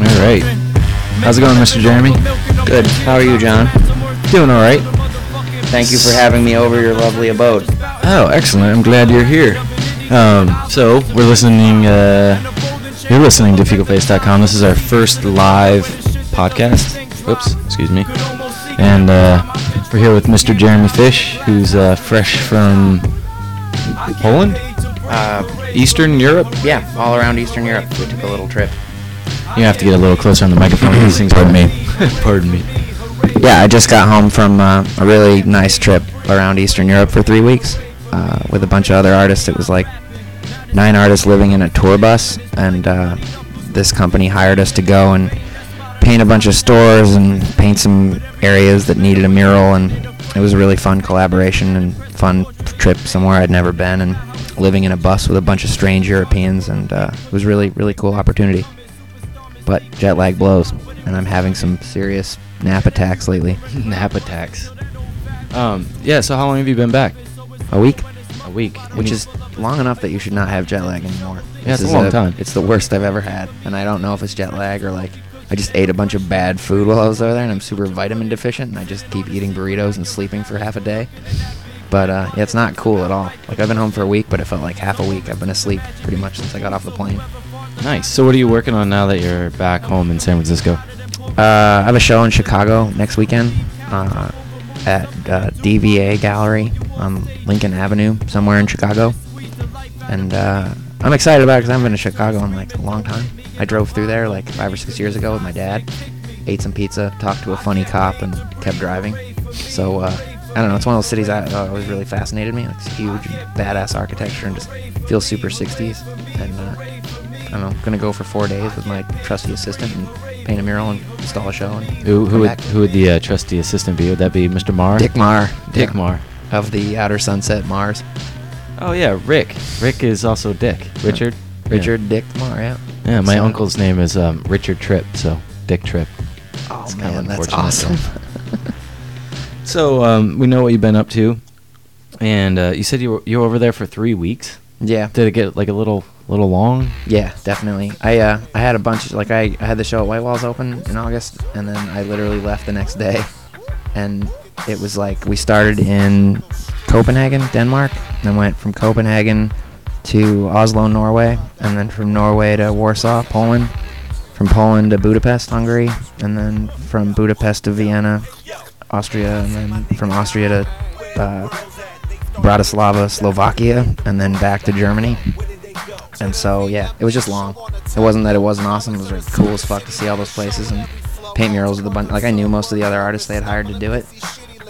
All right. How's it going, Mr. Jeremy? Good. How are you, John? Doing all right. Thank you for having me over your lovely abode. Oh, excellent. I'm glad you're here. Um, so we're listening. Uh, you're listening to FecalFace.com. This is our first live podcast. Oops, excuse me. And uh, we're here with Mr. Jeremy Fish, who's uh, fresh from Poland, Uh, Eastern Europe. yeah, all around Eastern Europe. We took a little trip. You have to get a little closer on the microphone. These things. Pardon me. Pardon me. Yeah, I just got home from uh, a really nice trip around Eastern Europe for three weeks uh, with a bunch of other artists. It was like nine artists living in a tour bus, and uh, this company hired us to go and paint a bunch of stores and paint some areas that needed a mural. And it was a really fun collaboration and fun trip somewhere I'd never been, and living in a bus with a bunch of strange Europeans, and uh, it was really really cool opportunity. But jet lag blows, and I'm having some serious nap attacks lately. Nap attacks. Um, yeah. So how long have you been back? A week, A week. which is long enough that you should not have jet lag anymore. Yeah, it's This a is long time. It's the worst I've ever had, and I don't know if it's jet lag or like I just ate a bunch of bad food while I was over there, and I'm super vitamin deficient, and I just keep eating burritos and sleeping for half a day. But uh, yeah, it's not cool at all. Like I've been home for a week, but it felt like half a week. I've been asleep pretty much since I got off the plane. nice. So what are you working on now that you're back home in San Francisco? Uh, I have a show in Chicago next weekend uh, at uh, DVA Gallery on Lincoln Avenue, somewhere in Chicago. And uh, I'm excited about it because I haven't been to Chicago in like a long time. I drove through there like five or six years ago with my dad, ate some pizza, talked to a funny cop, and kept driving. So uh, I don't know. It's one of those cities that uh, always really fascinated me. It's huge, and badass architecture, and just feels super 60s. And uh, I don't know. Gonna go for four days with my trusty assistant and paint a mural and install a show. And Who who would, who would the uh, trusty assistant be? Would that be Mr. Marr? Dick Marr. Dick yeah, Marr. of the Outer Sunset Mars. Oh yeah, Rick. Rick is also Dick. Richard. Richard Dick Marr. Yeah. Yeah, yeah my So- uncle's name is um, Richard Tripp, so Dick Tripp. Oh It's kind of man, that's unfortunate, awesome. So um, we know what you've been up to, and uh, you said you were you were over there for three weeks. yeah. Did it get like a little little long? Yeah, definitely. I uh, I had a bunch like I, I had the show at White Walls open in August, and then I literally left the next day, and it was like we started in Copenhagen, Denmark, and then went from Copenhagen to Oslo, Norway, and then from Norway to Warsaw, Poland, from Poland to Budapest, Hungary, and then from Budapest to Vienna, Austria, and then from Austria to uh, Bratislava, Slovakia, and then back to Germany. And so yeah, it was just long. It wasn't that it wasn't awesome. It was like cool as fuck to see all those places and paint murals with a bunch. Like I knew most of the other artists they had hired to do it,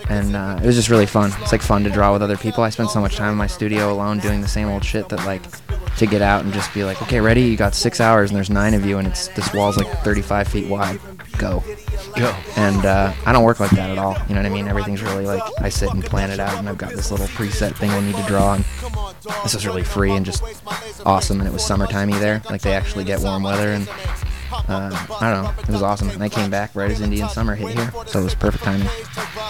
and uh, it was just really fun. It's like fun to draw with other people. I spent so much time in my studio alone doing the same old shit that like to get out and just be like, okay, ready? You got six hours and there's nine of you and it's this wall's like 35 feet wide. Go. Go. And uh, I don't work like that at all. You know what I mean? Everything's really like I sit and plan it out, and I've got this little preset thing I need to draw. And this was really free and just awesome. And it was summertimey there. Like they actually get warm weather, and uh, I don't know. It was awesome. And I came back right as Indian summer hit here, so it was perfect timing.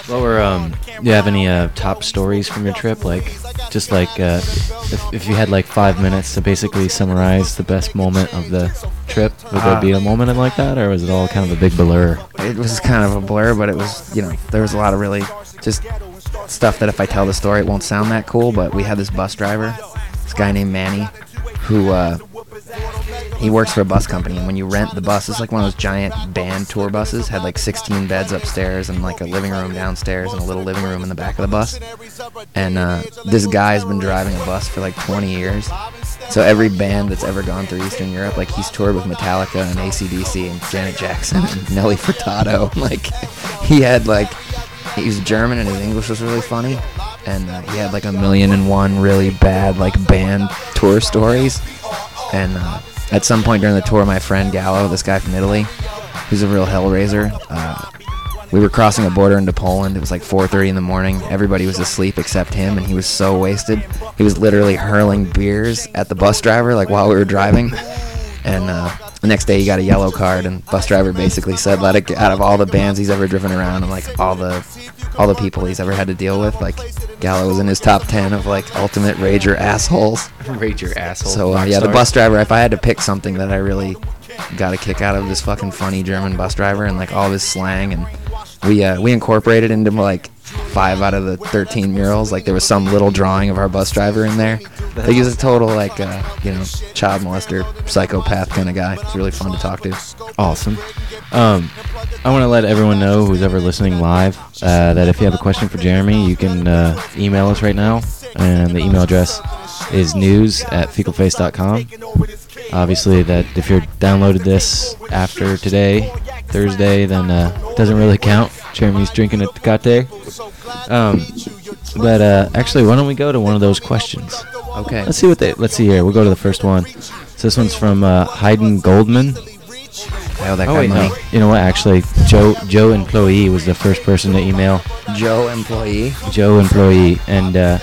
What were um? Do you have any uh, top stories from your trip? Like, just like uh, if, if you had like five minutes to basically summarize the best moment of the trip, would there Uh, be a moment like that, or was it all kind of a big blur? It was kind of a blur, but it was you know there was a lot of really just stuff that if I tell the story it won't sound that cool. But we had this bus driver, this guy named Manny, who uh, he works for a bus company, and when you rent the bus, it's like one of those giant band tour buses. Had like 16 beds upstairs and like a living room downstairs and a little living room in the back of the bus. And uh, this guy's been driving a bus for like 20 years. So every band that's ever gone through Eastern Europe, like he's toured with Metallica and ACDC and Janet Jackson and Nelly Furtado. Like he had like he was German and his English was really funny, and uh, he had like a million and one really bad like band tour stories. And uh, at some point during the tour, my friend Gallo, this guy from Italy, who's a real hellraiser, uh, we were crossing a border into Poland. It was like 4:30 in the morning. Everybody was asleep except him, and he was so wasted. He was literally hurling beers at the bus driver like while we were driving. And uh, The next day he got a yellow card, and bus driver basically said, "Let it get out of all the bands he's ever driven around, and like all the all the people he's ever had to deal with. Like Gallo was in his top ten of like ultimate rager assholes. Rager asshole. So uh, yeah, the bus driver. If I had to pick something that I really got a kick out of this fucking funny German bus driver and like all his slang, and we uh, we incorporated into like five out of the 13 murals. Like there was some little drawing of our bus driver in there. Like he was a total like uh, you know child molester, psychopath kind of guy. It's really fun to talk to. Awesome. Um, I want to let everyone know who's ever listening live uh, that if you have a question for Jeremy, you can uh, email us right now, and the email address is news at fecalface.com. Obviously, that if you're downloaded this after today, Thursday, then uh, doesn't really count. Jeremy's drinking a Tecate. Um, but uh, actually, why don't we go to one of those questions? Okay. Let's see what they. Let's see here. We'll go to the first one. So this one's from uh, Hayden Goldman. I owe that Oh guy wait, money. no. You know what? Actually, Joe Joe employee was the first person to email. Joe employee. Joe employee, and uh,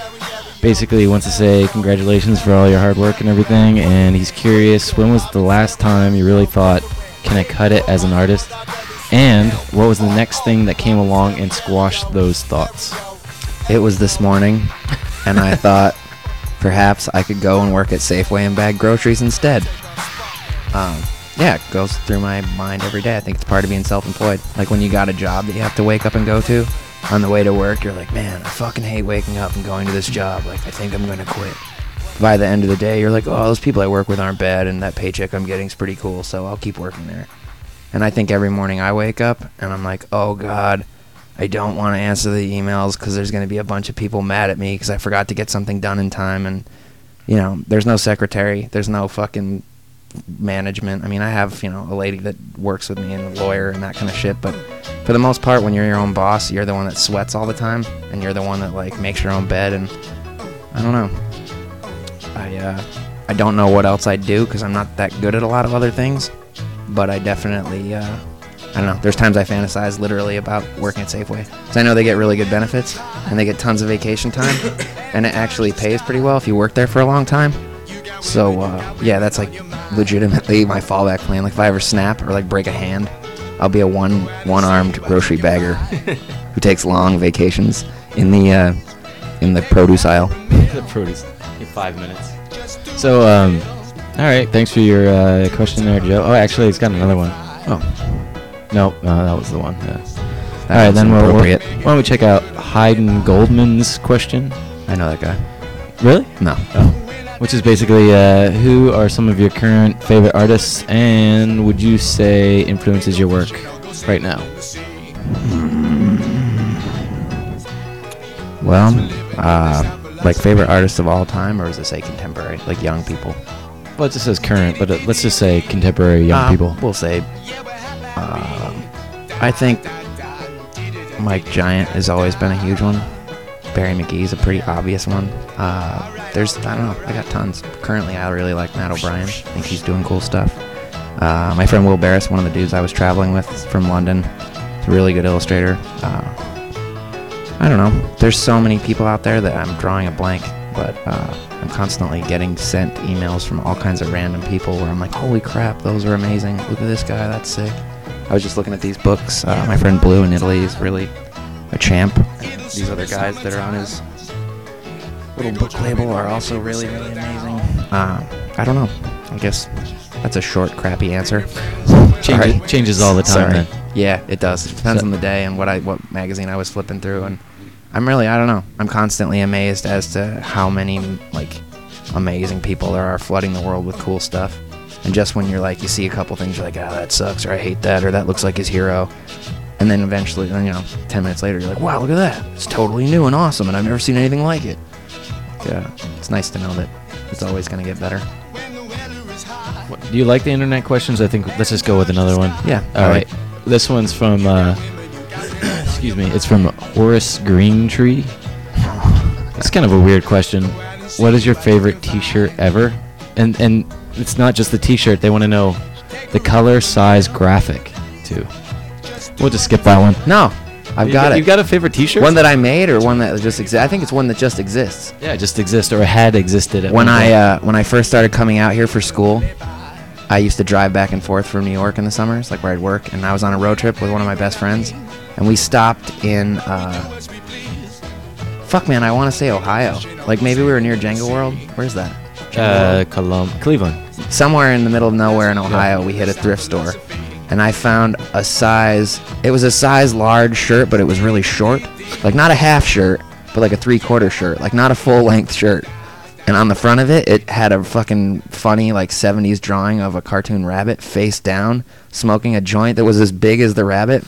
basically he wants to say congratulations for all your hard work and everything. And he's curious when was the last time you really thought, can I cut it as an artist? And what was the next thing that came along and squashed those thoughts? It was this morning, and I thought perhaps I could go and work at Safeway and bag groceries instead. Um, yeah, it goes through my mind every day. I think it's part of being self-employed. Like when you got a job that you have to wake up and go to, on the way to work, you're like, man, I fucking hate waking up and going to this job. Like, I think I'm gonna quit. By the end of the day, you're like, oh, those people I work with aren't bad, and that paycheck I'm getting is pretty cool, so I'll keep working there. And I think every morning I wake up and I'm like, oh god, I don't want to answer the emails because there's going to be a bunch of people mad at me because I forgot to get something done in time. And, you know, there's no secretary, there's no fucking management. I mean, I have, you know, a lady that works with me and a lawyer and that kind of shit. But for the most part, when you're your own boss, you're the one that sweats all the time and you're the one that, like, makes your own bed. And I don't know. I, uh, I don't know what else I'd do because I'm not that good at a lot of other things. But I definitely, uh, I don't know. There's times I fantasize literally about working at Safeway. Because I know they get really good benefits and they get tons of vacation time. and it actually pays pretty well if you work there for a long time. So, uh, yeah, that's like legitimately my fallback plan. Like if I ever snap or like break a hand, I'll be a one one armed grocery bagger who takes long vacations in the uh, in the produce aisle. the produce in five minutes. So, um, all right. Thanks for your uh, question there, Joe. Oh, actually, he's got another one. Oh, Nope, no, that was the one. Yeah. all right, then we'll, why don't we check out Hayden Goldman's question? I know that guy. Really? No. Oh. Which is basically, uh, who are some of your current favorite artists, and would you say influences your work right now? Well, uh, like favorite artists of all time, or is it say contemporary, like young people? Well, it just says current, but uh, let's just say contemporary young Uh, people. We'll say. Um, I think Mike Giant has always been a huge one. Barry McGee's a pretty obvious one. Uh, there's I don't know. I got tons. Currently, I really like Matt O'Brien. I think he's doing cool stuff. Uh, my friend Will Barras, one of the dudes I was traveling with from London, is a really good illustrator. Uh, I don't know. There's so many people out there that I'm drawing a blank, but uh, I'm constantly getting sent emails from all kinds of random people where I'm like, holy crap, those are amazing. Look at this guy, that's sick. I was just looking at these books. Uh, my friend Blu in Italy is really a champ. And these other guys that are on his little book label are also really, really amazing. Uh, I don't know. I guess that's a short, crappy answer. Changes, changes all the time, Sorry. then. Yeah, it does. It depends So- on the day and what I what magazine I was flipping through, and I'm really I don't know. I'm constantly amazed as to how many like amazing people there are flooding the world with cool stuff. And just when you're like you see a couple things, you're like, ah, that sucks, or I hate that, or that looks like his hero. And then eventually, you know, ten minutes later, you're like, wow, look at that! It's totally new and awesome, and I've never seen anything like it. Yeah, it's nice to know that it's always gonna get better. What- Do you like the internet questions? I think let's just go with another one. Yeah, All all right. This one's from. Uh, excuse me. It's from Horace Greentree. It's kind of a weird question. What is your favorite T-shirt ever? And and it's not just the T-shirt. They want to know the color, size, graphic, too. We'll just skip that one. No, I've You got it. You got a favorite T-shirt? one that I made, or one that just exists. I think it's one that just exists. yeah, just exists or had existed at when I uh, when I first started coming out here for school, I used to drive back and forth from New York in the summers, like where I'd work, and I was on a road trip with one of my best friends, and we stopped in. Uh, fuck, man, I want to say Ohio. Like maybe we were near Jenga World. Where's that? Uh, Colum- Cleveland. somewhere in the middle of nowhere in Ohio, we hit a thrift store, and I found a size. It was a size large shirt, but it was really short, like not a half shirt, but like a three quarter shirt, like not a full length shirt. And on the front of it, it had a fucking funny like 70s drawing of a cartoon rabbit face down, smoking a joint that was as big as the rabbit,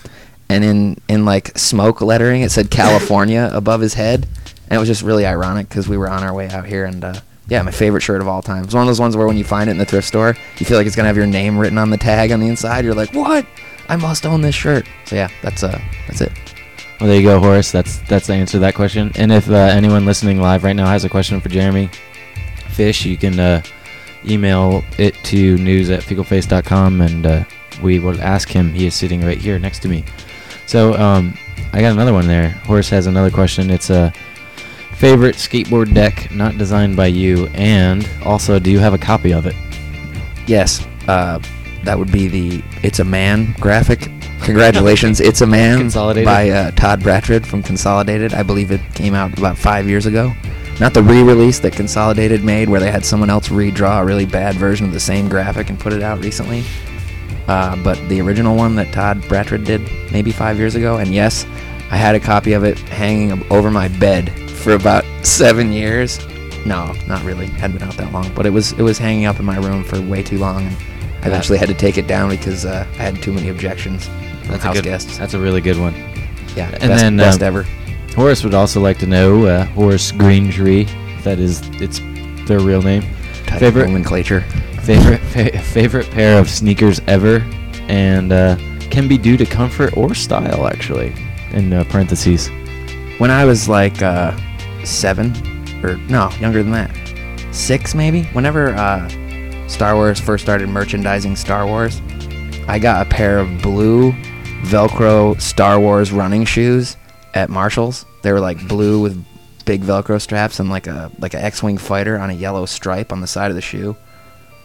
and in in like smoke lettering, it said California above his head, and it was just really ironic because we were on our way out here and. uh yeah, my favorite shirt of all time. It's one of those ones where when you find it in the thrift store, you feel like it's gonna have your name written on the tag on the inside. You're like, what? I must own this shirt. So yeah, that's uh, that's it. Well, there you go, Horace. That's that's the answer to that question. And if uh, anyone listening live right now has a question for Jeremy Fish, you can uh, email it to news at fecalface.com and uh, we will ask him. He is sitting right here next to me. So um, I got another one there. Horace has another question. It's a favorite skateboard deck not designed by you, and also, do you have a copy of it? Yes, uh, that would be the "It's a Man" graphic. Congratulations, "It's a Man" by uh, Todd Bratrud from Consolidated. I believe it came out about five years ago. Not the re-release that Consolidated made, where they had someone else redraw a really bad version of the same graphic and put it out recently. Uh, but the original one that Todd Bratrud did maybe five years ago. And yes, I had a copy of it hanging over my bed for about seven years. No, not really. Hadn't been out that long, but it was it was hanging up in my room for way too long, and I eventually had to take it down because uh, I had too many objections from That's a house good. guests. That's a really good one. Yeah, and best, then, best um, ever. Horace would also like to know uh, Horace Green Tree. if That is, it's their real name. Type favorite- nomenclature. Favorite fa- favorite pair of sneakers ever, and uh, can be due to comfort or style. Actually, in uh, parentheses. When I was like uh, seven, or no, younger than that, six maybe. Whenever uh, Star Wars first started merchandising Star Wars, I got a pair of blue Velcro Star Wars running shoes at Marshalls. They were like blue with big Velcro straps and like a like an X-wing fighter on a yellow stripe on the side of the shoe.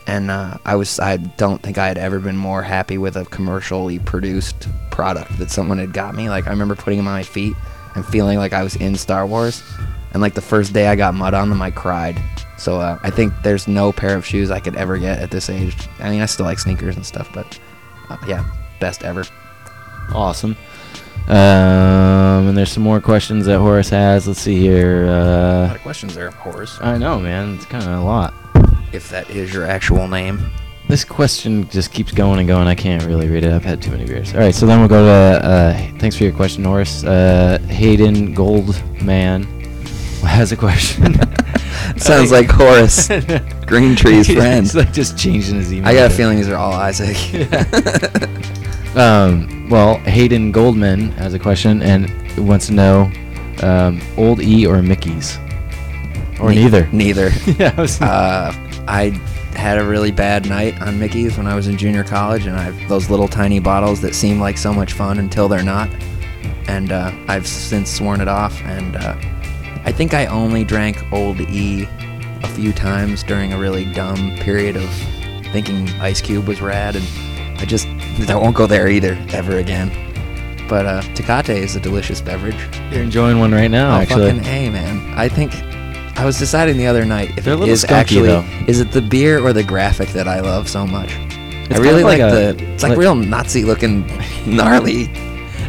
And uh, I was I don't think I had ever been more happy with a commercially produced product that someone had got me. Like I remember putting them on my feet and feeling like I was in Star Wars. And like the first day I got mud on them, I cried. So uh, I think there's no pair of shoes I could ever get at this age. I mean, I still like sneakers and stuff, but uh, yeah, best ever. Awesome. Um, and there's some more questions that Horace has. Let's see here. A lot Uh, of questions there, Horace. I know, man. It's kind of a lot. If that is your actual name. This question just keeps going and going. I can't really read it. I've had too many beers. All right, so then we'll go to. Uh, thanks for your question, Horace. Uh, Hayden Goldman has a question. Sounds like Horace, Green Tree's friend. He's like just changing his email. I got a feeling these are all Isaac. Um, well, Hayden Goldman has a question and wants to know um, old E or Mickey's, or Ne- neither. Neither. yeah, I was- Uh, I had a really bad night on Mickey's when I was in junior college, and I have those little tiny bottles that seem like so much fun until they're not. And uh, I've since sworn it off, and uh, I think I only drank Old E a few times during a really dumb period of thinking Ice Cube was rad, and I just I won't go there either ever again. But uh, Tecate is a delicious beverage. You're enjoying one right now, Oh, actually. fucking A, man. I think I was deciding the other night if They're a it little is skunky, actually though. is it the beer or the graphic that I love so much. It's I really of like like, a- the it's like, like- real Nazi looking gnarly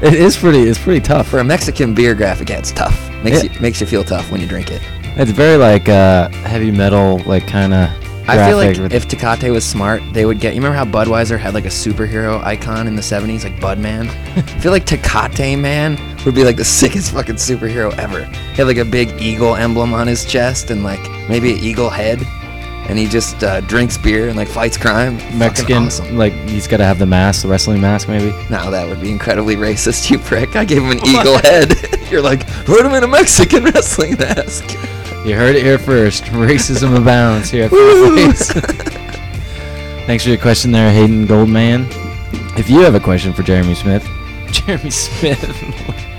It is pretty. It's pretty tough. for a Mexican beer graphic. Yeah, it's tough. Makes Yeah. you makes you feel tough when you drink it. It's very like uh, heavy metal, like kind of. I feel like if Tecate was smart, they would get. You remember how Budweiser had like a superhero icon in the '70s, like Budman? I feel like Tecate Man would be like the sickest fucking superhero ever. He had like a big eagle emblem on his chest and like maybe an eagle head, and he just uh, drinks beer and like fights crime. Mexican, awesome. like he's got to have the mask, the wrestling mask, maybe. Now that would be incredibly racist, you prick. I gave him an eagle head. You're like, put him in a Mexican wrestling mask. You heard it here first. Racism abounds here at! Thanks for your question there, Hayden Goldman. If you have a question for Jeremy Smith, Jeremy Smith.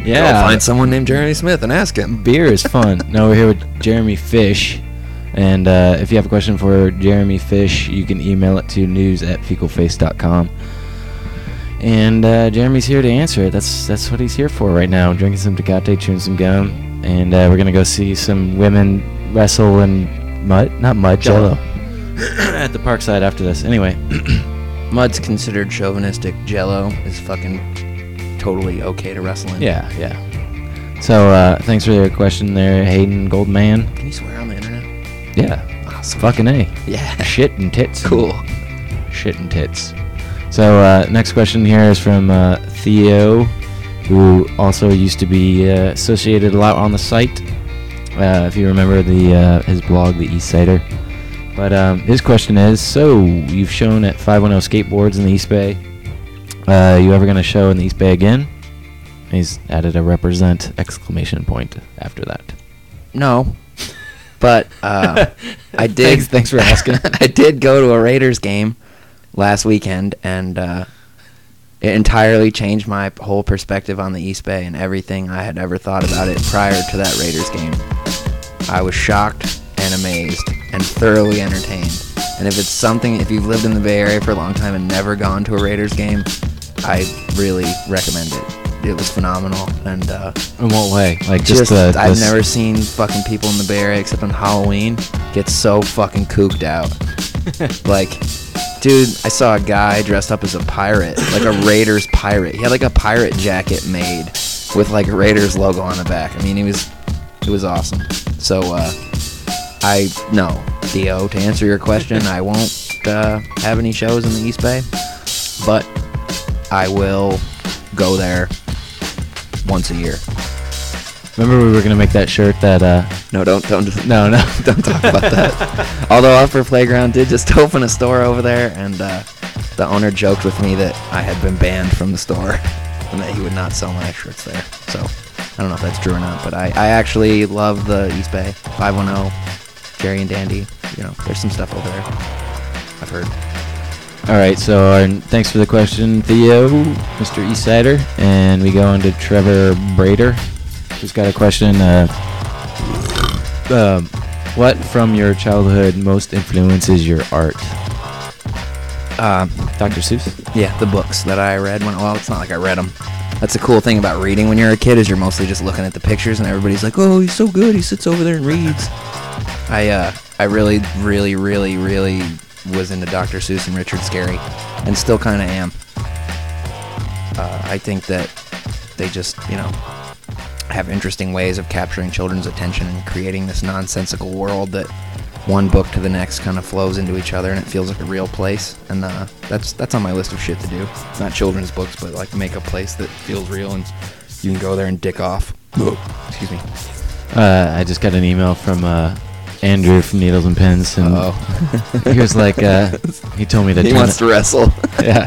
Go yeah, find someone named Jeremy Smith and ask him. beer is fun. no, we're here with Jeremy Fish. And uh, if you have a question for Jeremy Fish, you can email it to news at fecalface.com. And uh, Jeremy's here to answer it. That's that's what he's here for right now. Drinking some Tecate, chewing some gum, and uh, we're gonna go see some women wrestle in mud, not mud. Jello, at the Parkside after this. Anyway, Mud's considered chauvinistic. Jello is fucking totally okay to wrestle in. yeah, yeah. So uh, thanks for your question there, Hayden Goldman. Can you swear on the internet? Yeah, Awesome. fucking a. Yeah. Shit and tits. Cool. shit and tits. So uh, next question here is from uh, Theo, who also used to be uh, associated a lot on the site. Uh, if you remember the uh, his blog, the East Sider. But um, his question is: So you've shown at 510 Skateboards in the East Bay. Uh, you ever gonna show in the East Bay again? He's added a represent exclamation point after that. No. But uh, I did. Thanks- thanks for asking. I did go to a Raiders game last weekend, and uh, it entirely changed my whole perspective on the East Bay and everything I had ever thought about it prior to that Raiders game. I was shocked and amazed and thoroughly entertained. And if it's something, if you've lived in the Bay Area for a long time and never gone to a Raiders game, I really recommend it. It was phenomenal, and uh, In what way? Like just, just, uh, I've this- never seen fucking people in the Bay Area except on Halloween get so fucking cooked out. like, dude, I saw a guy dressed up as a pirate, like a Raiders pirate. He had like a pirate jacket made with like a Raiders logo on the back. I mean, he was, it was awesome. So, uh, I no, Theo. To answer your question, I won't uh, have any shows in the East Bay, but I will go there once a year. Remember we were gonna make that shirt that uh No, don't don't no no don't talk about that. Although Upper Playground did just open a store over there, and uh, the owner joked with me that I had been banned from the store and that he would not sell my shirts there. So I don't know if that's true or not, but I, I actually love the East Bay 510, Jerry and Dandy. You know, there's some stuff over there. I've heard. All right, so our, thanks for the question, Theo, Mr. Eastsider, and we go on to Trevor Brader, who's got a question. Uh, um, what from your childhood most influences your art? Uh, Dr. Seuss. Yeah, the books that I read when well, it's not like I read them. That's the cool thing about reading when you're a kid is you're mostly just looking at the pictures and everybody's like, "Oh, he's so good. He sits over there and reads." I uh I really really really really was into Dr. Seuss and Richard Scarry and still kind of am. Uh, I think that they just, you know, have interesting ways of capturing children's attention and creating this nonsensical world that one book to the next kind of flows into each other and it feels like a real place and uh, that's that's on my list of shit to do not children's books but like make a place that feels real and you can go there and dick off excuse me Uh, I just got an email from uh, Andrew from Needles and Pins, and he was like, uh, he told me to. he turn wants it- to wrestle yeah.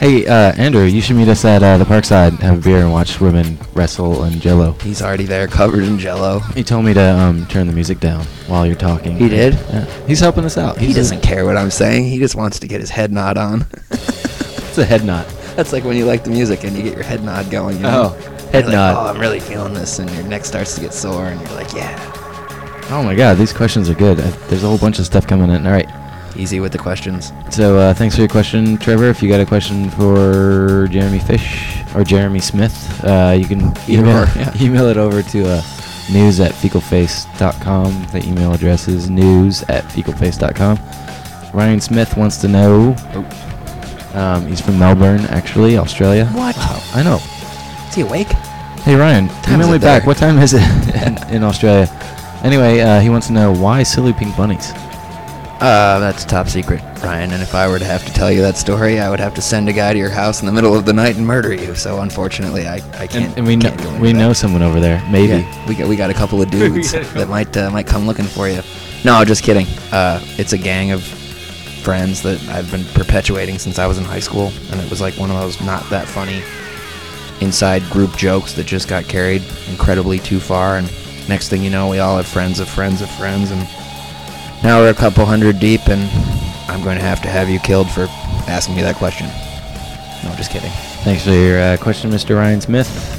Hey, uh, Andrew, you should meet us at uh, the Parkside, have a beer, and watch women wrestle and Jello. he's already there covered in jello He told me to um, turn the music down while you're talking. He did? Yeah. He's helping us out. he He's a- doesn't care what i'm saying he just wants to get his head nod on It's a head nod. that's like when you like the music and you get your head nod going you know? Oh, You're head like, nod. oh i'm really feeling this and your neck starts to get sore and you're like yeah Oh my God, these questions are good. Uh, There's a whole bunch of stuff coming in. All right. easy with the questions So uh, thanks for your question, Trevor. If you got a question for Jeremy Fish or Jeremy Smith, uh, you can email, yeah. email it over to uh, news at fecalface.com. The email address is news at fecalface.com. Ryan Smith wants to know. Um, he's from Melbourne, actually, Australia. What? Wow, I know. is he awake Hey Ryan, Time email me back. What time is it in, in Australia? Anyway, uh, he wants to know why silly pink bunnies. Uh, that's top secret, Ryan. And if I were to have to tell you that story, I would have to send a guy to your house in the middle of the night and murder you. So unfortunately, I, I can't. And, and we know can't go into we that. know someone over there. Maybe. Yeah, we got we got a couple of dudes got a couple. that might uh, might come looking for you. No, just kidding. Uh, it's a gang of friends that I've been perpetuating since I was in high school, and it was like one of those not that funny inside group jokes that just got carried incredibly too far. And next thing you know, we all have friends of friends of friends, and now we're a couple hundred deep, and I'm going to have to have you killed for asking me that question. No, just kidding. Thanks for your uh, question, Mr. Ryan Smith.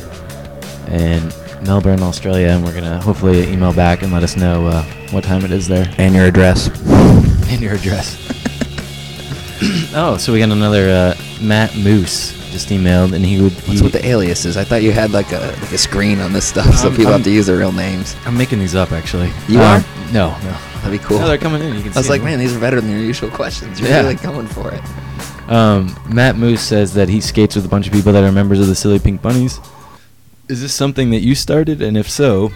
And Melbourne, Australia, and we're gonna hopefully email back and let us know uh, what time it is there And your address. and your address. oh, so we got another uh, Matt Moose just emailed, and he would. What's with the aliases? I thought you had like a like a screen on this stuff, so Um, people um, have to use their real names. I'm making these up actually. You Um, are? No, no. That'd be cool. No, they're coming in. You can I was see like, them. man, these are better than your usual questions. You're Yeah. really going for it. Um, Matt Moose says that he skates with a bunch of people that are members of the Silly Pink Bunnies. Is this something that you started? And if so,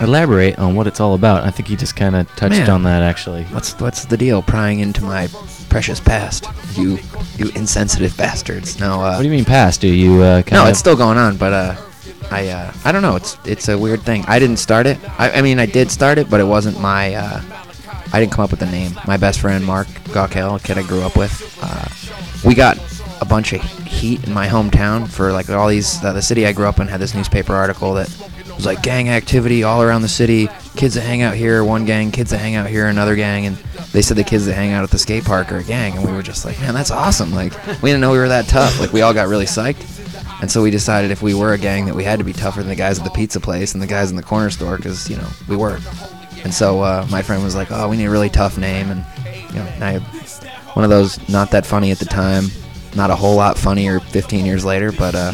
elaborate on what it's all about. I think he just kind of touched Man. on that actually. What's what's the deal? Prying into my precious past, you you insensitive bastards. No, uh, What do you mean past? Do you uh, no, it's still going on, but uh, I uh, I don't know. It's it's a weird thing. I didn't start it. I, I mean, I did start it, but it wasn't my. Uh, I didn't come up with the name. My best friend Mark Gawkel, a kid I grew up with, uh, we got a bunch of heat in my hometown for like all these. Uh, the city I grew up in had this newspaper article that was like gang activity all around the city. Kids that hang out here, one gang. Kids that hang out here, another gang. And they said the kids that hang out at the skate park are a gang. And we were just like, man, that's awesome. Like we didn't know we were that tough. Like we all got really psyched. And so we decided if we were a gang that we had to be tougher than the guys at the pizza place and the guys in the corner store because you know we were. And so uh, my friend was like, "Oh, we need a really tough name." And you know, I one of those not that funny at the time, not a whole lot funnier 15 years later, but uh,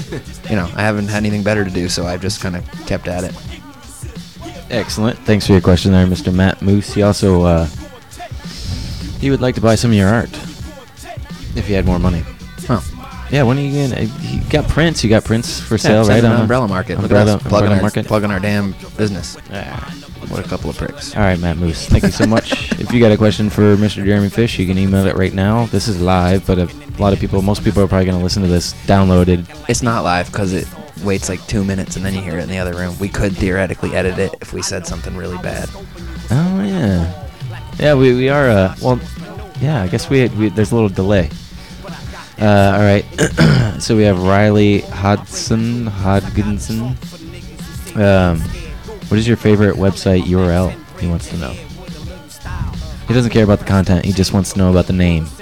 you know, I haven't had anything better to do, so I've just kind of kept at it. Excellent. Thanks for your question there, Mr. Matt Moose. He also uh, he would like to buy some of your art if he had more money. Oh, Yeah, when are you gonna? You got prints. You got prints for sale, send right? on Umbrella Market. Look Umbrella, at us plugging Umbrella our, Market. plugging our damn business. Yeah. What a couple of pricks. All right, Matt Moose. Thank you so much. if you got a question for Mr. Jeremy Fish, you can email it right now. This is live, but a lot of people, most people are probably going to listen to this downloaded. It's not live because it waits like two minutes and then you hear it in the other room. We could theoretically edit it if we said something really bad. Oh yeah, yeah. We, we are. Uh, well, yeah. I guess we, we there's a little delay. Uh, all right. so we have Riley Hodgson Hodginson. Um, what is your favorite website URL? He wants to know. He doesn't care about the content. He just wants to know about the name.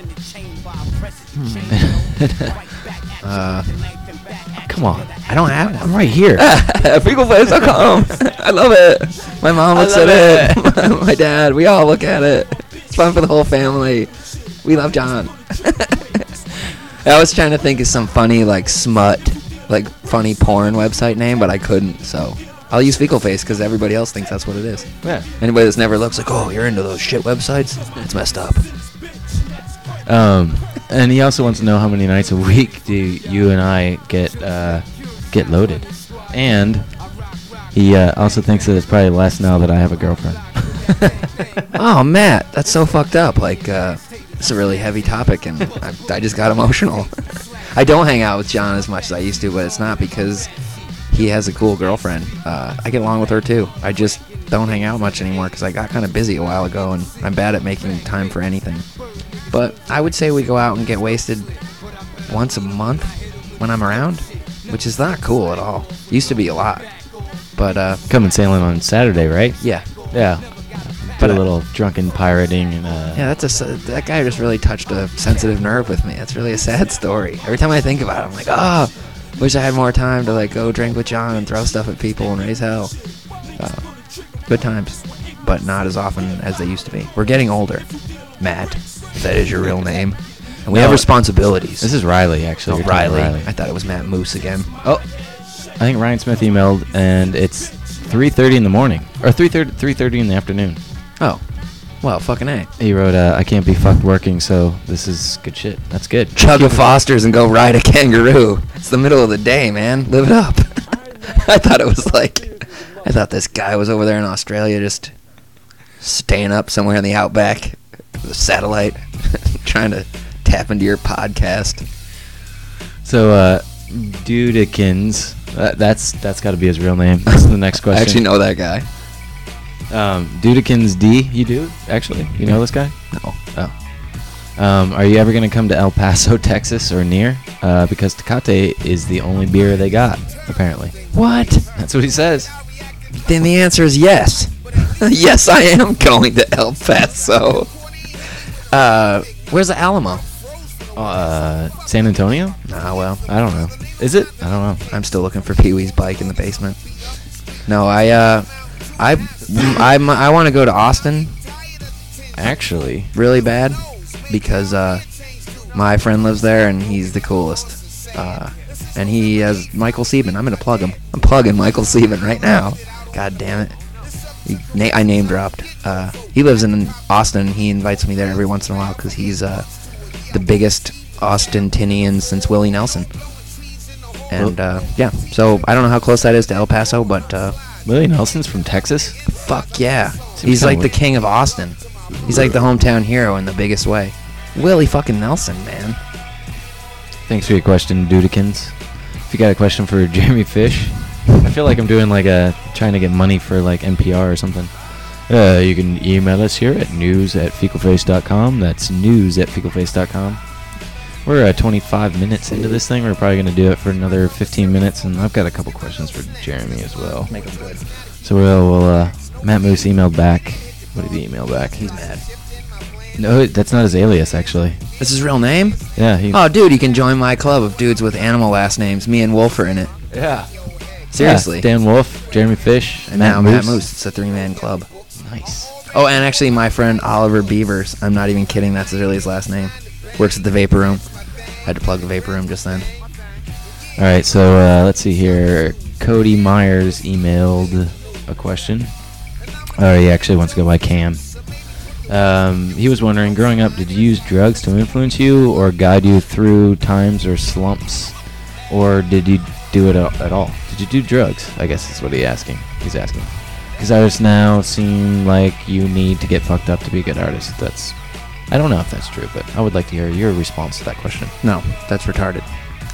Uh, Come on. I don't have I'm right here. FecalFace.com. I love it. My mom looks at it. it. My dad. We all look at it. It's fun for the whole family. We love John. I was trying to think of some funny like smut, like funny porn website name, but I couldn't. So I'll use Fecal Face because everybody else thinks that's what it is. yeah. Anybody that's never looked like, oh, you're into those shit websites? It's messed up. Um, and he also wants to know how many nights a week do you and I get uh, get loaded, and he uh, also thinks that it's probably less now that I have a girlfriend. oh, Matt, that's so fucked up. Like, uh, it's a really heavy topic, and I, I just got emotional. I don't hang out with John as much as I used to, but it's not because he has a cool girlfriend. Uh, I get along with her too. I just don't hang out much anymore because I got kind of busy a while ago, and I'm bad at making time for anything. But I would say we go out and get wasted once a month when I'm around, which is not cool at all. Used to be a lot, but uh, Coming sailing on Saturday, right? yeah, Yeah. But a little drunken pirating and uh, Yeah, that's a that guy just really touched a sensitive nerve with me. That's really a sad story. Every time I think about it, I'm like, oh, wish I had more time to like go drink with John and throw stuff at people and raise hell. Uh, good times, but not as often as they used to be. We're getting older, Matt. If that is your real name, and we have responsibilities. This is Riley, actually. oh, You're Riley. I thought it was Matt Moose again. Oh, I think Ryan Smith emailed, and it's 3:30 in the morning, or 3:30 3:30 in the afternoon. Oh, well, fucking a. He wrote, uh, "I can't be fucked working, so this is good shit. That's good." Chug a Foster's and go ride a kangaroo. It's the middle of the day, man. Live it up. I thought it was like, I thought this guy was over there in Australia just staying up somewhere in the outback with a satellite, trying to tap into your podcast. So, uh, Dudekins, uh, that's that's got to be his real name. That's the next question. I actually know that guy. Um, Dudekins D, you do actually? You know this guy? No. Oh. Um, are you ever gonna come to El Paso, Texas, or near? Uh, because Tecate is the only beer they got, apparently. What? That's what he says. Then the answer is yes. yes, I am going to El Paso. Uh, where's the Alamo? Uh, San Antonio? Ah, well, I don't know. Is it? I don't know. I'm still looking for Pee Wee's bike in the basement. No, I uh, I I I want to go to Austin Actually, really bad because uh, my friend lives there and he's the coolest. Uh, and he has Michael Sieben. I'm gonna plug him. I'm plugging Michael Sieben right now. God damn it. He, na- I name dropped. Uh, he lives in Austin. He invites me there every once in a while because he's uh, the biggest Austintinian since Willie Nelson. And uh, yeah, so I don't know how close that is to El Paso, but uh, Willie Nelson's from Texas. fuck yeah, Seems he's like the king of Austin. He's like the hometown hero in the biggest way. Willie fucking Nelson, man. Thanks for your question, Dudikins. If you got a question for Jeremy Fish, I feel like I'm doing like a trying to get money for like NPR or something. Uh, you can email us here at news at fecalface.com. That's news at fecalface.com. We're uh, 25 minutes into this thing. We're probably going to do it for another 15 minutes, and I've got a couple questions for Jeremy as well. Make him good. So we'll, we'll uh, Matt Moose emailed back. What did he email back? He's mad. No, that's not his alias actually. This is his real name? Yeah, he. Oh, dude, you can join my club of dudes with animal last names. Me and Wolf are in it. yeah. Seriously. Yeah, Dan Wolf, Jeremy Fish, and now Matt Moose. It's a three-man club. Nice. Oh, and actually, my friend Oliver Beavers. I'm not even kidding. That's really his last name. Works at the Vapor Room. Had to plug the Vapor Room just then. All right, so uh, let's see here. Cody Myers emailed a question. Oh, he actually wants to go by Cam. Um, he was wondering, growing up, did you use drugs to influence you or guide you through times or slumps, or did you do it at all? Did you do drugs? I guess that's what he's asking. He's asking. Because artists now seem like you need to get fucked up to be a good artist. That's, I don't know if that's true, but I would like to hear your response to that question. No, that's retarded.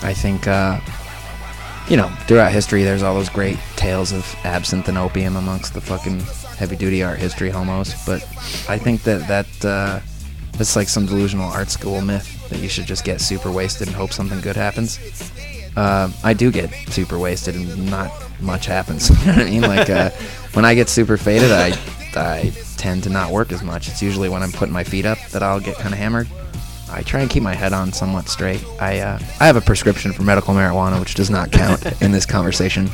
I think, uh, you know, throughout history, there's all those great tales of absinthe and opium amongst the fucking heavy duty art history homos. But I think that that uh, that's like some delusional art school myth that you should just get super wasted and hope something good happens. Uh, I do get super wasted and not much happens. you know what I mean? Like uh, when I get super faded, I I tend to not work as much. It's usually when I'm putting my feet up that I'll get kind of hammered. I try and keep my head on somewhat straight. I uh, I have a prescription for medical marijuana, which does not count in this conversation.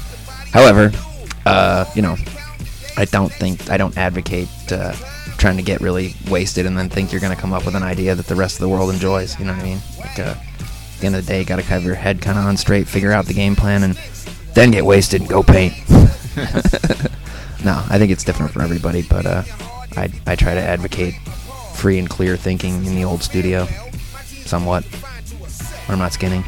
However, uh, you know, I don't think I don't advocate uh, trying to get really wasted and then think you're gonna come up with an idea that the rest of the world enjoys. You know what I mean? Like uh, at the end of the day, you gotta have your head kind of on straight, figure out the game plan, and then get wasted and go paint. no, I think it's different for everybody, but uh, I I try to advocate free and clear thinking in the old studio, somewhat. I'm not skinning.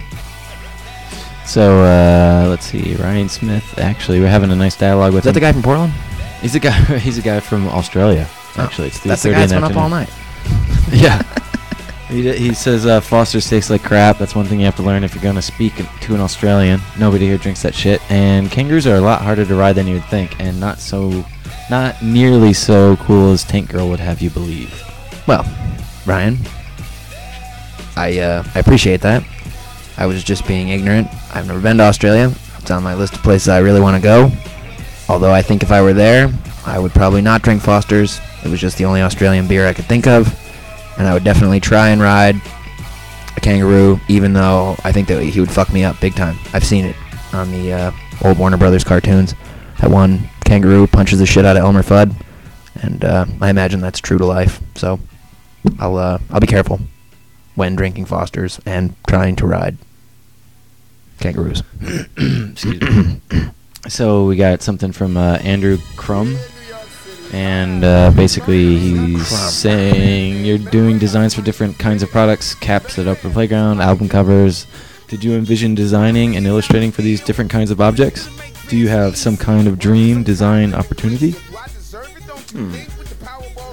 So uh, let's see, Ryan Smith. Actually, we're having a nice dialogue with Is that the guy from Portland? He's a guy. He's a guy from Australia. Actually, it's Oh, that's the 3:30 guy that's been up all night. yeah. He, he says uh, Foster's tastes like crap. That's one thing you have to learn if you're gonna speak to an Australian. Nobody here drinks that shit. And kangaroos are a lot harder to ride than you would think, and not so, not nearly so cool as Tank Girl would have you believe. Well, Ryan, I uh, I appreciate that. I was just being ignorant. I've never been to Australia. It's on my list of places I really want to go. Although I think if I were there, I would probably not drink Foster's. It was just the only Australian beer I could think of, and I would definitely try and ride a kangaroo, even though I think that he would fuck me up big time. I've seen it on the uh, old Warner Brothers cartoons. That one kangaroo punches the shit out of Elmer Fudd, and uh, I imagine that's true to life. So I'll uh, I'll be careful when drinking Foster's and trying to ride kangaroos. Excuse me. so we got something from uh, Andrew Crum, and uh, basically he's saying you're doing designs for different kinds of products, caps at Upper Playground, album covers. Did you envision designing and illustrating for these different kinds of objects? Do you have some kind of dream design opportunity?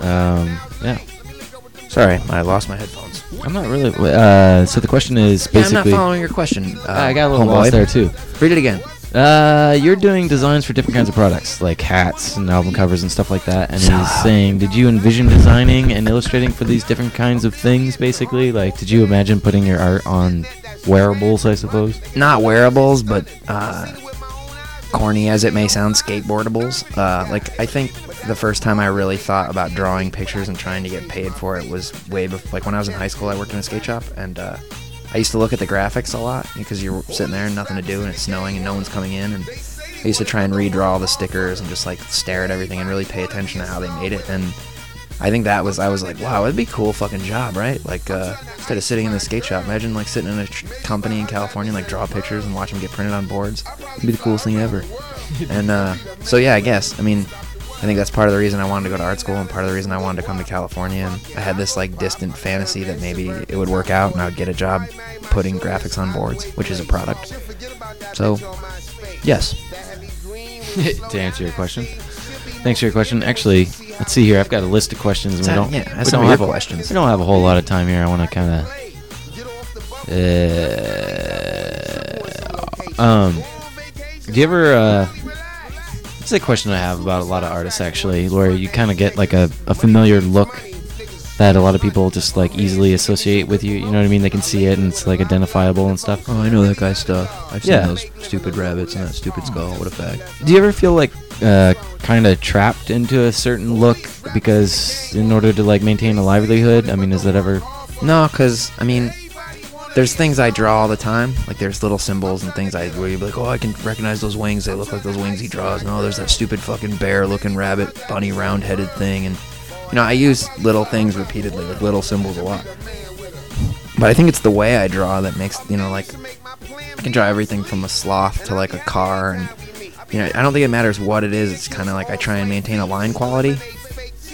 Um, yeah. Sorry, I lost my headphones. I'm not really. Uh, so the question is Yeah, I'm not following your question. Uh, I got a little homeboy. lost there too. Read it again. Uh, you're doing designs for different kinds of products, like hats and album covers and stuff like that. And he's saying, did you envision designing and illustrating for these different kinds of things, basically? Like, did you imagine putting your art on wearables, I suppose? Not wearables, but uh, corny as it may sound, skateboardables. Uh, like I think the first time I really thought about drawing pictures and trying to get paid for it was way before. Like when I was in high school, I worked in a skate shop, and uh, I used to look at the graphics a lot because you're sitting there and nothing to do, and it's snowing and no one's coming in, and I used to try and redraw all the stickers and just like stare at everything and really pay attention to how they made it. And I think that was I was like, wow, it'd be a cool fucking job, right? Like uh, instead of sitting in the skate shop, imagine like sitting in a tr- company in California, and, like draw pictures and watch them get printed on boards. It'd be the coolest thing ever. and uh, so yeah, I guess I mean, I think that's part of the reason I wanted to go to art school and part of the reason I wanted to come to California. And I had this like distant fantasy that maybe it would work out and I would get a job putting graphics on boards, which is a product. So, yes. to answer your question. Thanks for your question. Actually, let's see here. I've got a list of questions, and we don't. yeah, we don't have a- questions. We don't have a whole lot of time here. I want to kind of. Uh, um, do you ever? Uh, it's a question I have about a lot of artists actually, where you kind of get like a, a familiar look that a lot of people just like easily associate with you. You know what I mean? They can see it and it's like identifiable and stuff. Oh, I know that guy's stuff. I've seen Yeah. those stupid rabbits and that stupid skull. What a fact. Do you ever feel like uh, kind of trapped into a certain look because in order to like maintain a livelihood? I mean, is that ever? No, because I mean, there's things I draw all the time. Like there's little symbols and things I where you like, oh, I can recognize those wings. They look like those wings he draws. No, oh, there's that stupid fucking bear-looking rabbit, bunny, round-headed thing, and you know, I use little things repeatedly, like little symbols a lot. But I think it's the way I draw that makes you know, like I can draw everything from a sloth to like a car, and you know, I don't think it matters what it is. It's kind of like I try and maintain a line quality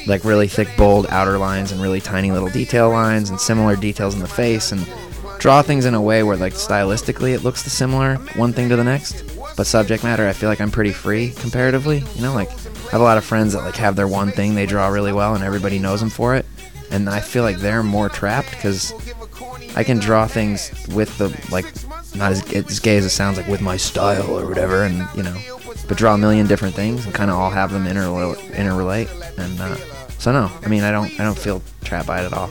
like really thick, bold outer lines and really tiny little detail lines and similar details in the face and draw things in a way where like stylistically it looks similar one thing to the next. But subject matter, I feel like I'm pretty free comparatively. You know, like I have a lot of friends that like have their one thing they draw really well and everybody knows them for it. And I feel like they're more trapped because I can draw things with the like not as, as gay as it sounds like with my style or whatever and you know but draw a million different things and kind of all have them interrelate, interrelate and uh, so no i mean i don't i don't feel trapped by it at all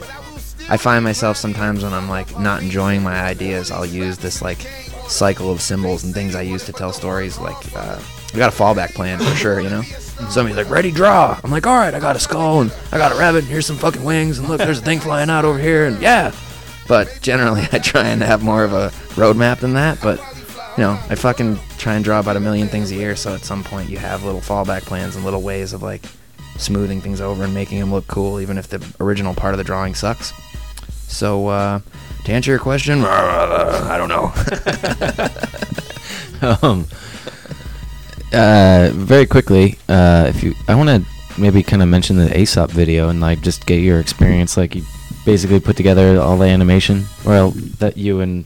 i find myself sometimes when i'm like not enjoying my ideas i'll use this like cycle of symbols and things i use to tell stories like uh, i got a fallback plan for sure you know somebody's like ready draw i'm like all right i got a skull and i got a rabbit and here's some fucking wings and look there's a thing flying out over here and yeah but generally I try and have more of a roadmap than that. But you know, I fucking try and draw about a million things a year, so at some point you have little fallback plans and little ways of like smoothing things over and making them look cool, even if the original part of the drawing sucks. So uh, to answer your question, I don't know. um, uh, very quickly, uh, if you, I want to maybe kind of mention the Aesop video and like just get your experience. Like you basically put together all the animation, well, that you and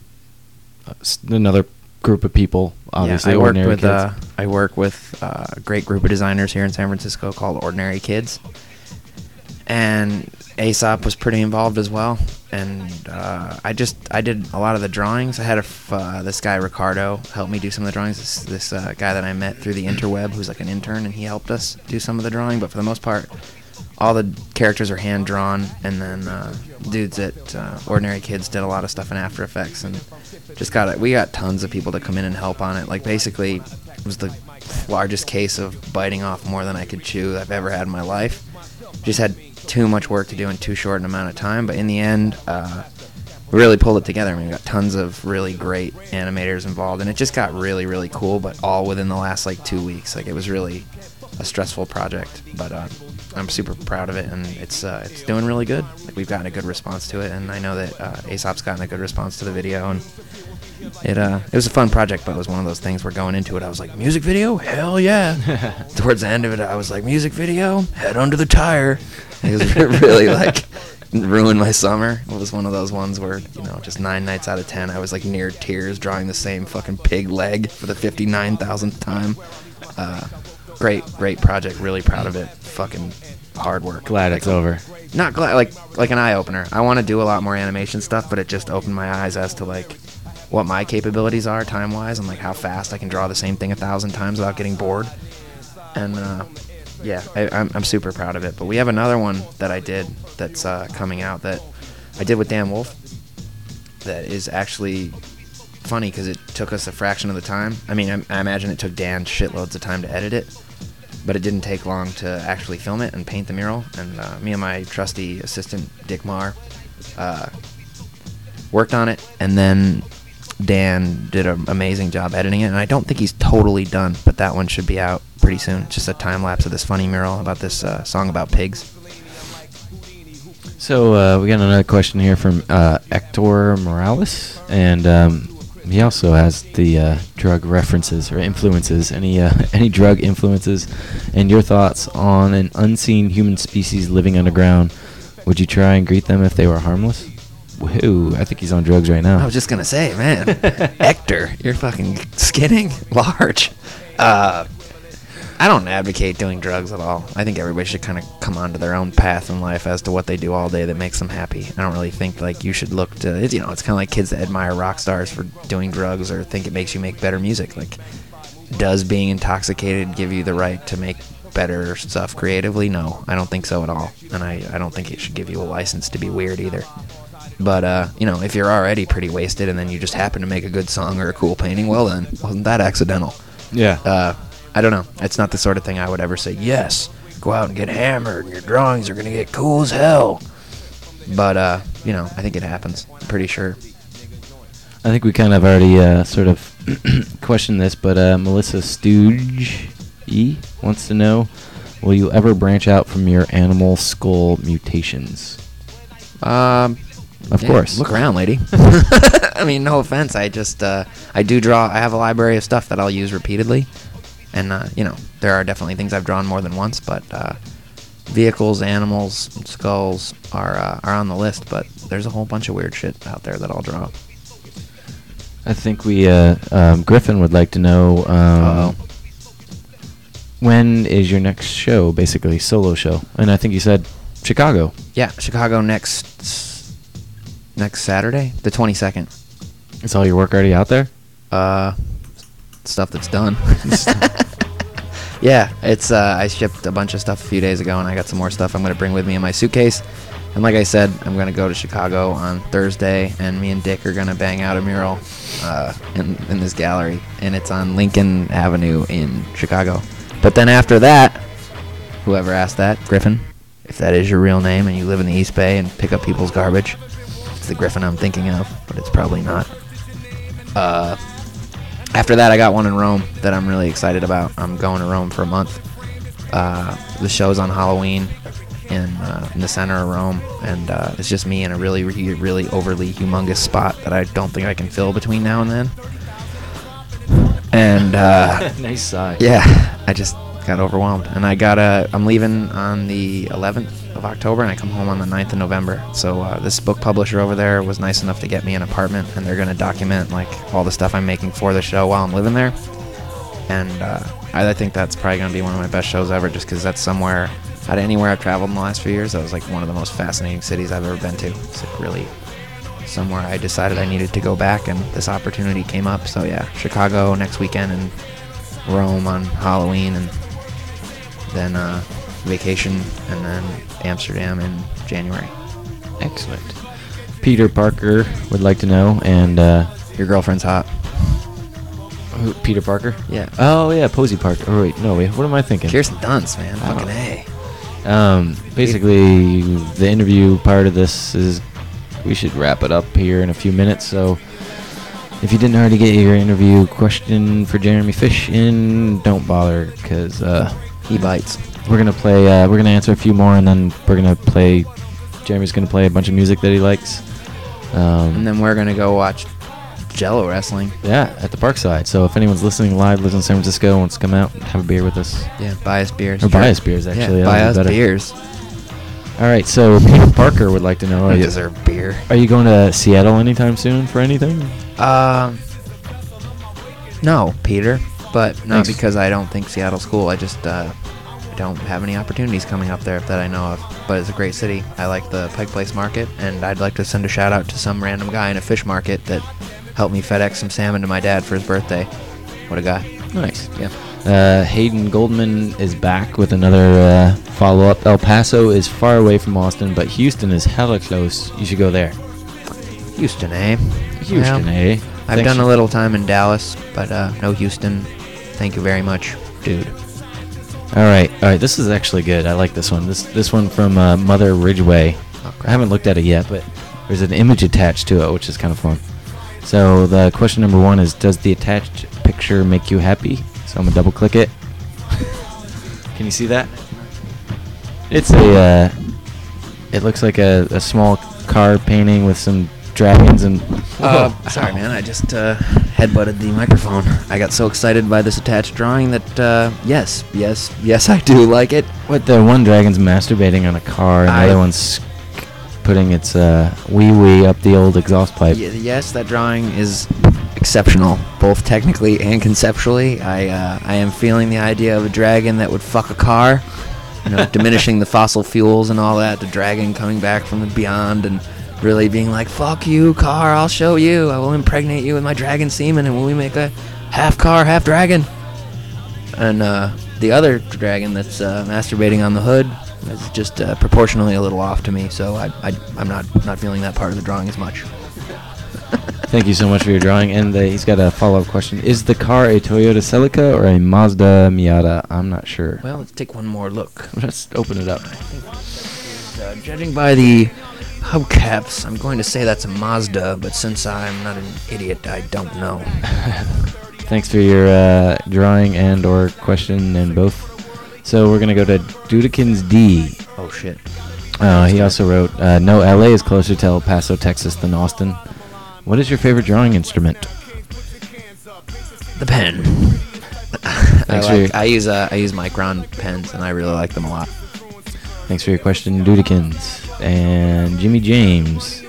uh, another group of people, obviously yeah, I work with kids. uh, I work with uh, a great group of designers here in San Francisco called Ordinary Kids, and Aesop was pretty involved as well. And uh, I just I did a lot of the drawings. I had a uh, this guy Ricardo help me do some of the drawings. This, this uh, guy that I met through the interweb, who's like an intern, and he helped us do some of the drawing. But for the most part, all the characters are hand drawn, and then uh, dudes at uh, Ordinary Kids did a lot of stuff in After Effects, and just got it. We got tons of people to come in and help on it. Like basically, it was the largest case of biting off more than I could chew I've ever had in my life. Just had too much work to do in too short an amount of time, but in the end, uh, we really pulled it together. I mean, we got tons of really great animators involved, and it just got really, really cool. But all within the last like two weeks. Like it was really a stressful project, but uh, I'm super proud of it, and it's uh, it's doing really good. Like we've gotten a good response to it, and I know that uh, Aesop's gotten a good response to the video, and it uh it was a fun project, but it was one of those things where going into it, I was like, music video, hell yeah. Towards the end of it, I was like, music video, head under the tire. It was really like ruined my summer. It was one of those ones where you know, just nine nights out of ten, I was like near tears drawing the same fucking pig leg for the fifty nine thousandth time. Uh, great, great project. Really proud of it. Fucking hard work. Glad Like, it's over. not glad like like an eye opener. I want to do a lot more animation stuff, but it just opened my eyes as to like what my capabilities are time wise and like how fast I can draw the same thing a thousand times without getting bored. And uh, yeah, I, I'm I'm super proud of it. But we have another one that I did that's uh, coming out that I did with Dan Wolf. That is actually funny because it took us a fraction of the time. I mean, I, I imagine it took Dan shitloads of time to edit it, but it didn't take long to actually film it and paint the mural. And uh, me and my trusty assistant Dick Marr uh, worked on it, and then Dan did an amazing job editing it, and I don't think he's totally done, but that one should be out pretty soon. It's Just a time lapse of this funny mural about this uh, song about pigs. So uh, we got another question here from uh, Hector Morales, and um, he also has the uh, drug references or influences. Any uh, any drug influences, and your thoughts on an unseen human species living underground? Would you try and greet them if they were harmless? Whoa, I think he's on drugs right now. I was just gonna say, man, Hector, you're fucking skinning large. Uh, I don't advocate doing drugs at all. I think everybody should kind of come onto their own path in life as to what they do all day that makes them happy. I don't really think like you should look to, it's, you know, it's kind of like kids that admire rock stars for doing drugs or think it makes you make better music. Like, does being intoxicated give you the right to make better stuff creatively? No, I don't think so at all. And I, I don't think it should give you a license to be weird either. But uh, you know, if you're already pretty wasted and then you just happen to make a good song or a cool painting, well then, wasn't that accidental? yeah. Uh, I don't know. It's not the sort of thing I would ever say. Yes, go out and get hammered, and your drawings are gonna get cool as hell. But uh, you know, I think it happens. I'm pretty sure. I think we kind of already uh, sort of questioned this, but uh, Melissa Stooge E wants to know: Will you ever branch out from your animal skull mutations? Um, Of yeah, course. Look around, lady. I mean, no offense. I just uh, I do draw. I have a library of stuff that I'll use repeatedly, and uh, you know, there are definitely things I've drawn more than once. But uh, vehicles, animals, skulls are uh, are on the list. But there's a whole bunch of weird shit out there that I'll draw. I think we uh, um, Griffin would like to know um, when is your next show, basically solo show, and I think you said Chicago. Yeah, Chicago next next Saturday, the 22nd. Is all your work already out there? Uh, stuff that's done. yeah, it's uh, I shipped a bunch of stuff a few days ago, and I got some more stuff I'm gonna bring with me in my suitcase. And like I said, I'm gonna go to Chicago on Thursday, and me and Dick are gonna bang out a mural uh, in in this gallery, and it's on Lincoln Avenue in Chicago. But then after that, whoever asked that, Griffin, if that is your real name, and you live in the East Bay and pick up people's garbage, it's the Griffin I'm thinking of, but it's probably not. Uh, after that, I got one in Rome that I'm really excited about. I'm going to Rome for a month. Uh, the show's on Halloween in, uh, in the center of Rome, and uh, it's just me in a really, really, really overly humongous spot that I don't think I can fill between now and then. And uh, nice side. yeah, I just got overwhelmed, and I got a. I'm leaving on the 11th of October, and I come home on the 9th of November. So uh, this book publisher over there was nice enough to get me an apartment, and they're gonna document like all the stuff I'm making for the show while I'm living there. And uh, I, I think that's probably gonna be one of my best shows ever, just because that's somewhere. Out of anywhere I've traveled in the last few years, that was like one of the most fascinating cities I've ever been to. It's like really somewhere I decided I needed to go back, and this opportunity came up. So yeah, Chicago next weekend and Rome on Halloween, and then uh, vacation, and then Amsterdam in January. Excellent. Peter Parker would like to know, and uh, Your girlfriend's hot. who, Peter Parker. Yeah. Oh yeah, Posey Parker. Oh wait, no wait. What am I thinking? Kirsten Dunst, man, Oh. fucking a. Um, basically, the interview part of this is we should wrap it up here in a few minutes. So, if you didn't already get your interview question for Jeremy Fish in, don't bother because uh, He bites. we're gonna play. Uh, we're gonna answer a few more, and then we're gonna play. Jeremy's gonna play a bunch of music that he likes. Um, And then we're gonna go watch Jello wrestling. yeah, at the Parkside. So if anyone's listening live, lives in San Francisco, wants to come out and have a beer with us, Yeah, buy us beers. or buy us beers actually. Yeah, buy us better. beers. All right, so Peter Parker would like to know: you, deserve beer. are you going to Seattle anytime soon for anything? Um, no, Peter, but not Thanks. because I don't think Seattle's cool. I just uh, don't have any opportunities coming up there that I know of. But it's a great city. I like the Pike Place Market, and I'd like to send a shout out to some random guy in a fish market that helped me FedEx some salmon to my dad for his birthday. What a guy! Nice. Yeah. Uh, Hayden Goldman is back with another uh, follow-up. El Paso is far away from Austin, but Houston is hella close. You should go there. Houston, eh? Houston, Well, eh? I've Thanks. done a little time in Dallas, but uh, no Houston. Thank you very much, dude. All right, all right. This is actually good. I like this one. This this one from uh, Mother Ridgeway. Oh, I haven't looked at it yet, but there's an image attached to it, which is kind of fun. So the question number one is, does the attached picture make you happy? So I'm gonna double click it. Can you see that? It's a. Uh, it looks like a, a small car painting with some dragons and. Uh, sorry, man. I just uh, headbutted the microphone. I got so excited by this attached drawing that uh, yes, yes, yes, I do like it. What the one dragon's masturbating on a car and the I- other one's putting its uh, wee wee up the old exhaust pipe. Y- yes, that drawing is exceptional, both technically and conceptually. I uh, I am feeling the idea of a dragon that would fuck a car, you know, diminishing the fossil fuels and all that. The dragon coming back from the beyond and really being like, "Fuck you, car! I'll show you. I will impregnate you with my dragon semen, and we make a half car, half dragon." And uh, the other dragon that's uh, masturbating on the hood is just uh, proportionally a little off to me, so I, I I'm not not feeling that part of the drawing as much. Thank you so much for your drawing. And uh, he's got a follow up question: Is the car a Toyota Celica or a Mazda Miata? I'm not sure. Well, let's take one more look. Let's open it up. Uh, judging by the hubcaps, I'm going to say that's a Mazda, but since I'm not an idiot, I don't know. Thanks for your uh, drawing and or question and both. So we're gonna go to Dudekins D. Oh shit. Uh, he also wrote, uh, "No, LA is closer to El Paso, Texas than Austin. What is your favorite drawing instrument?" The pen. I, like, I use uh, I use Micron pens, and I really like them a lot. Thanks for your question, Dudekins. And Jimmy James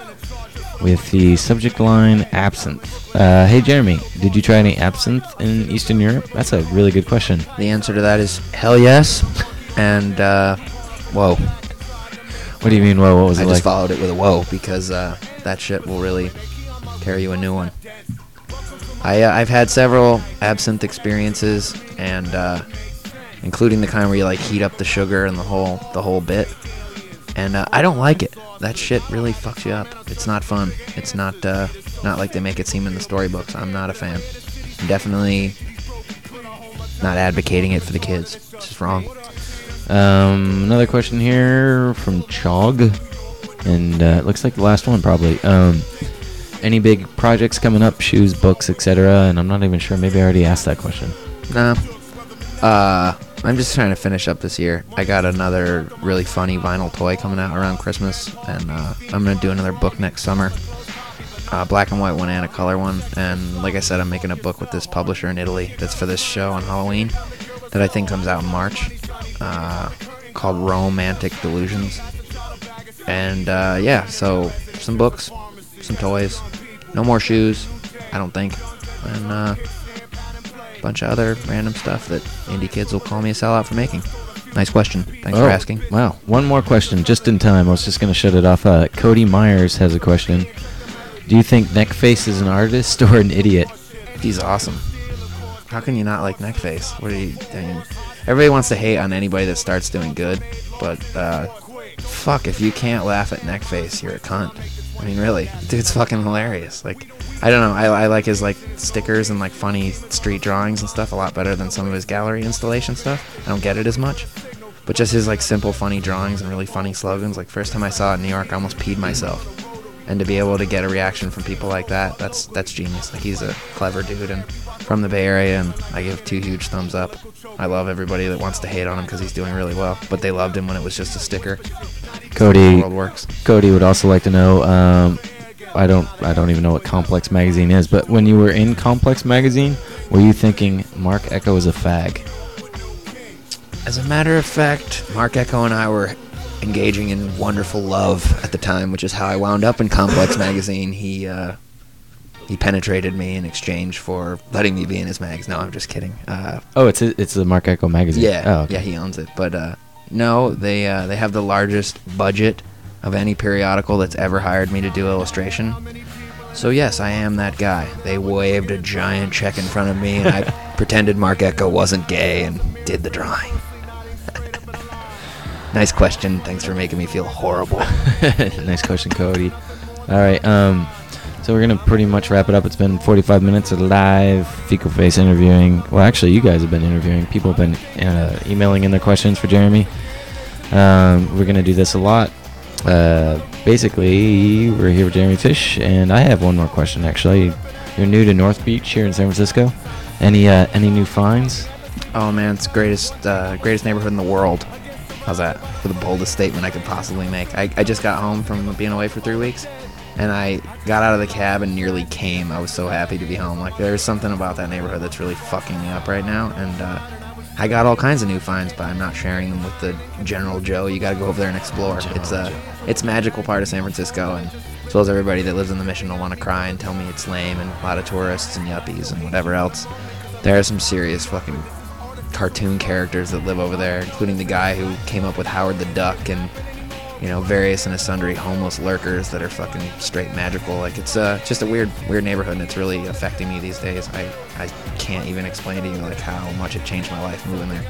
with the subject line absinthe. Uh, hey, Jeremy, did you try any absinthe in Eastern Europe? That's a really good question. The answer to that is hell yes. And uh, whoa, What do you mean? whoa? what was I it just followed it with a whoa because uh, that shit will really carry you a new one. I uh, I've had several absinthe experiences, and uh, including the kind where you like heat up the sugar and the whole the whole bit. And uh, I don't like it. That shit really fucks you up. It's not fun. It's not uh, not like they make it seem in the storybooks. I'm not a fan. I'm definitely not advocating it for the kids. It's just wrong. Um, another question here from Chog, and uh, it looks like the last one probably. Um, any big projects coming up? Shoes, books, etc. And I'm not even sure. Maybe I already asked that question. Nah. Uh, I'm just trying to finish up this year. I got another really funny vinyl toy coming out around Christmas, and uh, I'm gonna do another book next summer. Uh, black and white one and a color one. And like I said, I'm making a book with this publisher in Italy that's for this show on Halloween that I think comes out in March, uh, called Romantic Delusions. And uh, yeah, so some books, some toys, no more shoes, I don't think, and uh, bunch of other random stuff that indie kids will call me a sellout for making. Nice question. Thanks Oh, for asking. Wow. One more question, just in time. I was just going to shut it off. Uh, Cody Myers has a question. Do you think Neckface is an artist or an idiot? He's awesome. How can you not like Neckface? What are you? I mean, everybody wants to hate on anybody that starts doing good, but uh, fuck, if you can't laugh at Neckface, you're a cunt. I mean, really, dude's fucking hilarious. Like, I don't know. I, I like his like stickers and like funny street drawings and stuff a lot better than some of his gallery installation stuff. I don't get it as much. But just his like simple, funny drawings and really funny slogans. Like first time I saw it in New York, I almost peed myself. And to be able to get a reaction from people like that, that's that's genius. Like he's a clever dude and from the Bay Area, and I give two huge thumbs up. I love everybody that wants to hate on him because he's doing really well, but they loved him when it was just a sticker. Cody The world works. Cody would also like to know. Um, I don't. I don't even know what Complex Magazine is. But when you were in Complex Magazine, were you thinking Marc Ecko is a fag? As a matter of fact, Marc Ecko and I were engaging in wonderful love at the time, which is how I wound up in Complex Magazine. He uh, he penetrated me in exchange for letting me be in his mags. No, I'm just kidding. Uh, Oh, it's a, it's the Marc Ecko magazine. Yeah, Oh, okay. yeah, he owns it. But uh, no, they uh, they have the largest budget of any periodical that's ever hired me to do illustration. So yes, I am that guy. They waved a giant check in front of me, and I pretended Marc Ecko wasn't gay and did the drawing. nice question. Thanks for making me feel horrible. nice question, Cody. All right. Um, so we're gonna pretty much wrap it up. It's been 45 minutes of live FecalFace interviewing. Well, actually, you guys have been interviewing. People have been uh, emailing in their questions for Jeremy. Um, we're gonna do this a lot. Uh, basically, we're here with Jeremy Fish, and I have one more question. Actually, you're new to North Beach here in San Francisco. Any uh, any new finds? Oh man, it's greatest uh, greatest neighborhood in the world. How's that? For the boldest statement I could possibly make. I, I just got home from being away for three weeks, and I got out of the cab and nearly came. I was so happy to be home. Like there's something about that neighborhood that's really fucking me up right now, and uh, I got all kinds of new finds, but I'm not sharing them with the general Joe. You got to go over there and explore. it's a it's magical part of San Francisco, and as well as everybody that lives in the Mission will want to cry and tell me it's lame, and a lot of tourists and yuppies and whatever else. There are some serious fucking cartoon characters that live over there, including the guy who came up with Howard the Duck and you know various and sundry homeless lurkers that are fucking straight magical. Like it's uh, just a weird weird neighborhood, and it's really affecting me these days. I I can't even explain to you like how much it changed my life moving there.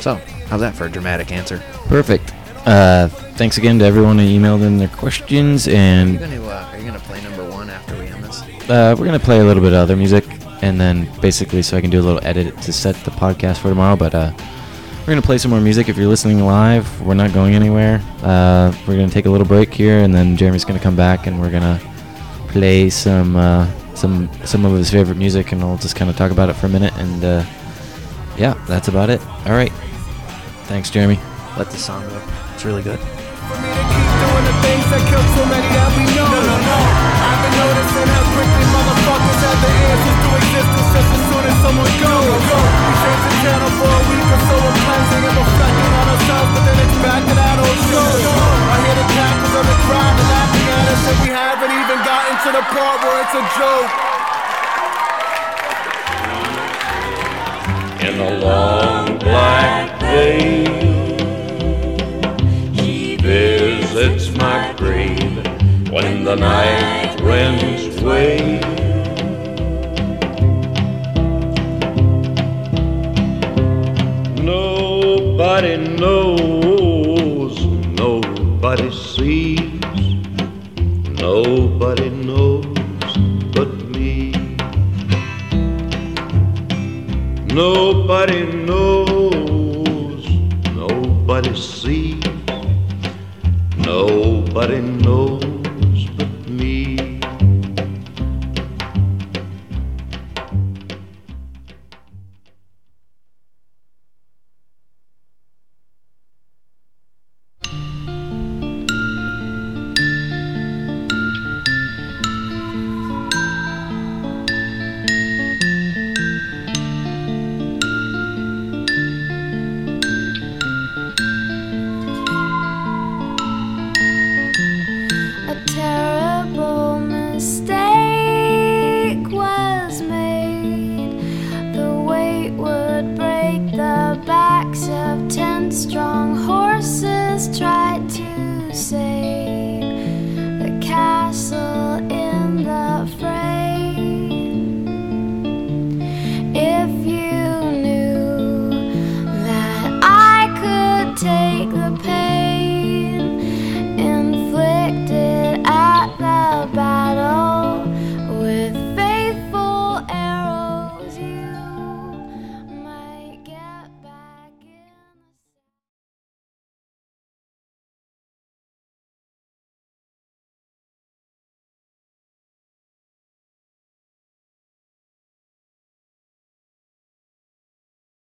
So how's that for a dramatic answer? Perfect. Uh, thanks again to everyone who emailed in their questions, Are you and gonna uh, are you gonna play number one after we end this? uh, we're gonna play a little bit of other music, and then basically so I can do a little edit to set the podcast for tomorrow. But uh, we're gonna play some more music. If you're listening live, we're not going anywhere. Uh, we're gonna take a little break here, and then Jeremy's gonna come back, and we're gonna play some uh, some some of his favorite music, and we'll just kind of talk about it for a minute. And uh, yeah, that's about it. All right. Thanks, Jeremy. Let the song go. It's really good. And we haven't even gotten to the part where it's a joke. in long black veil. He visits my grave when the night winds wail. Nobody knows, nobody knows but me. Nobody knows, nobody sees, nobody knows